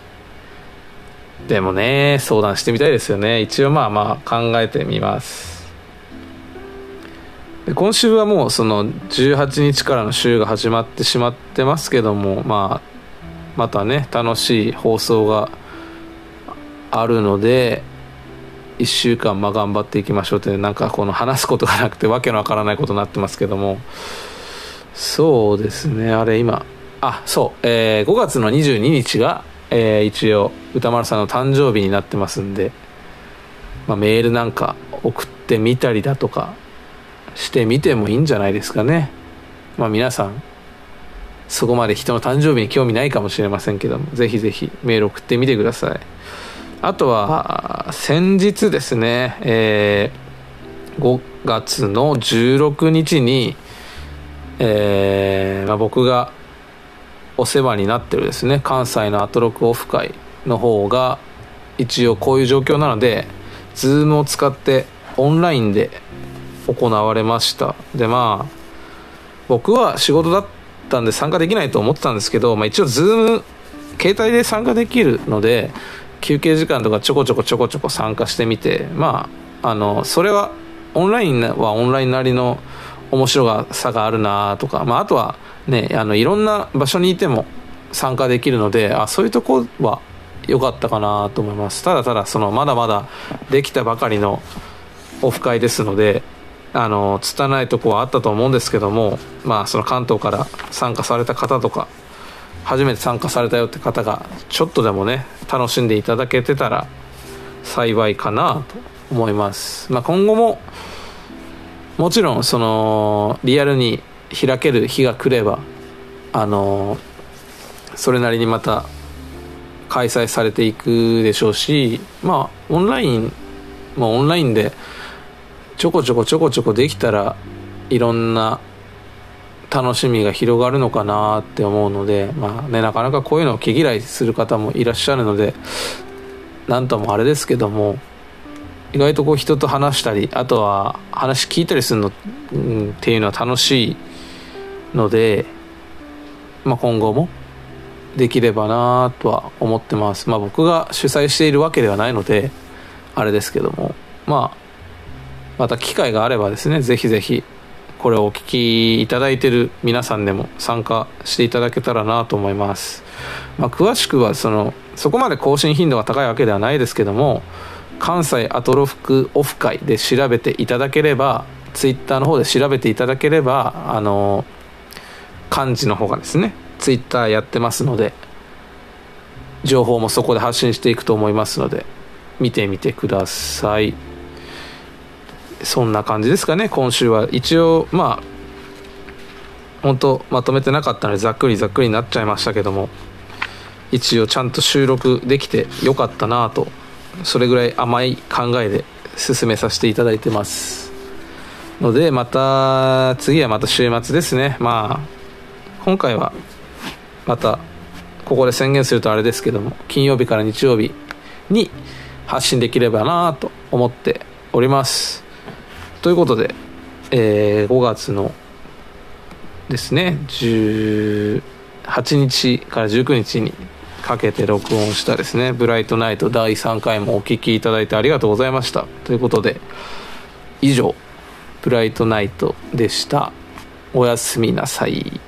でもね相談してみたいですよね。一応まあまあ考えてみます。で今週はもうその18日からの週が始まってしまってますけどもまあまたね楽しい放送があるので1週間まあ頑張っていきましょうってなんかこの話すことがなくてわけのわからないことになってますけども。そうですね。あれ今あそう、えー、5月の22日が、えー、一応歌丸さんの誕生日になってますんで、まあ、メールなんか送ってみたりだとかしてみてもいいんじゃないですかね。まあ皆さんそこまで人の誕生日に興味ないかもしれませんけどもぜひぜひメール送ってみてください。あとは先日ですね、えー、5月の16日に、えーまあ、僕がお世話になってるですね関西のアトロクオフ会の方が一応こういう状況なので Zoom を使ってオンラインで行われました。でまあ僕は仕事だったんで参加できないと思ってたんですけど、まあ、一応 Zoom 携帯で参加できるので休憩時間とかちょこちょこちょこちょこ参加してみてまああのそれはオンラインはオンラインなりの面白さがあるなとか、まあ、あとはねあのいろんな場所にいても参加できるのであそういうとこは良かったかなと思います。ただただそのまだまだできたばかりのオフ会ですのであの拙いとこはあったと思うんですけどもまあその関東から参加された方とか初めて参加されたよって方がちょっとでもね楽しんでいただけてたら幸いかなと思います、まあ、今後ももちろんそのリアルに開ける日が来ればあのそれなりにまた開催されていくでしょうしまあオンラインもオンラインでちょこちょこちょこちょこできたらいろんな楽しみが広がるのかなって思うので、まあね、なかなかこういうのを毛嫌いする方もいらっしゃるので何ともあれですけども意外とこう人と話したりあとは話聞いたりするの、うん、っていうのは楽しいので、まあ、今後もできればなとは思ってます。まあ、僕が主催しているわけではないのであれですけどもまあまた機会があればですねぜひぜひこれをお聞きいただいている皆さんでも参加していただけたらなと思います、まあ、詳しくはそのそこまで更新頻度が高いわけではないですけども関西アトロフクオフ会で調べていただければツイッターの方で調べていただければあの漢字の方がですねツイッターやってますので情報もそこで発信していくと思いますので見てみてください。そんな感じですかね。今週は。一応まあ本当まとめてなかったのでざっくりざっくりになっちゃいましたけども。一応ちゃんと収録できてよかったなと。それぐらい甘い考えで進めさせていただいてます。のでまた次はまた週末ですね。まあ今回はまたここで宣言するとあれですけども金曜日から日曜日に発信できればなと思っております。ということで、えー、5月のですね18日から19日にかけて録音したですね「ブライトナイト」第3回もお聴きいただいてありがとうございました。ということで以上「ブライトナイト」でした。おやすみなさい。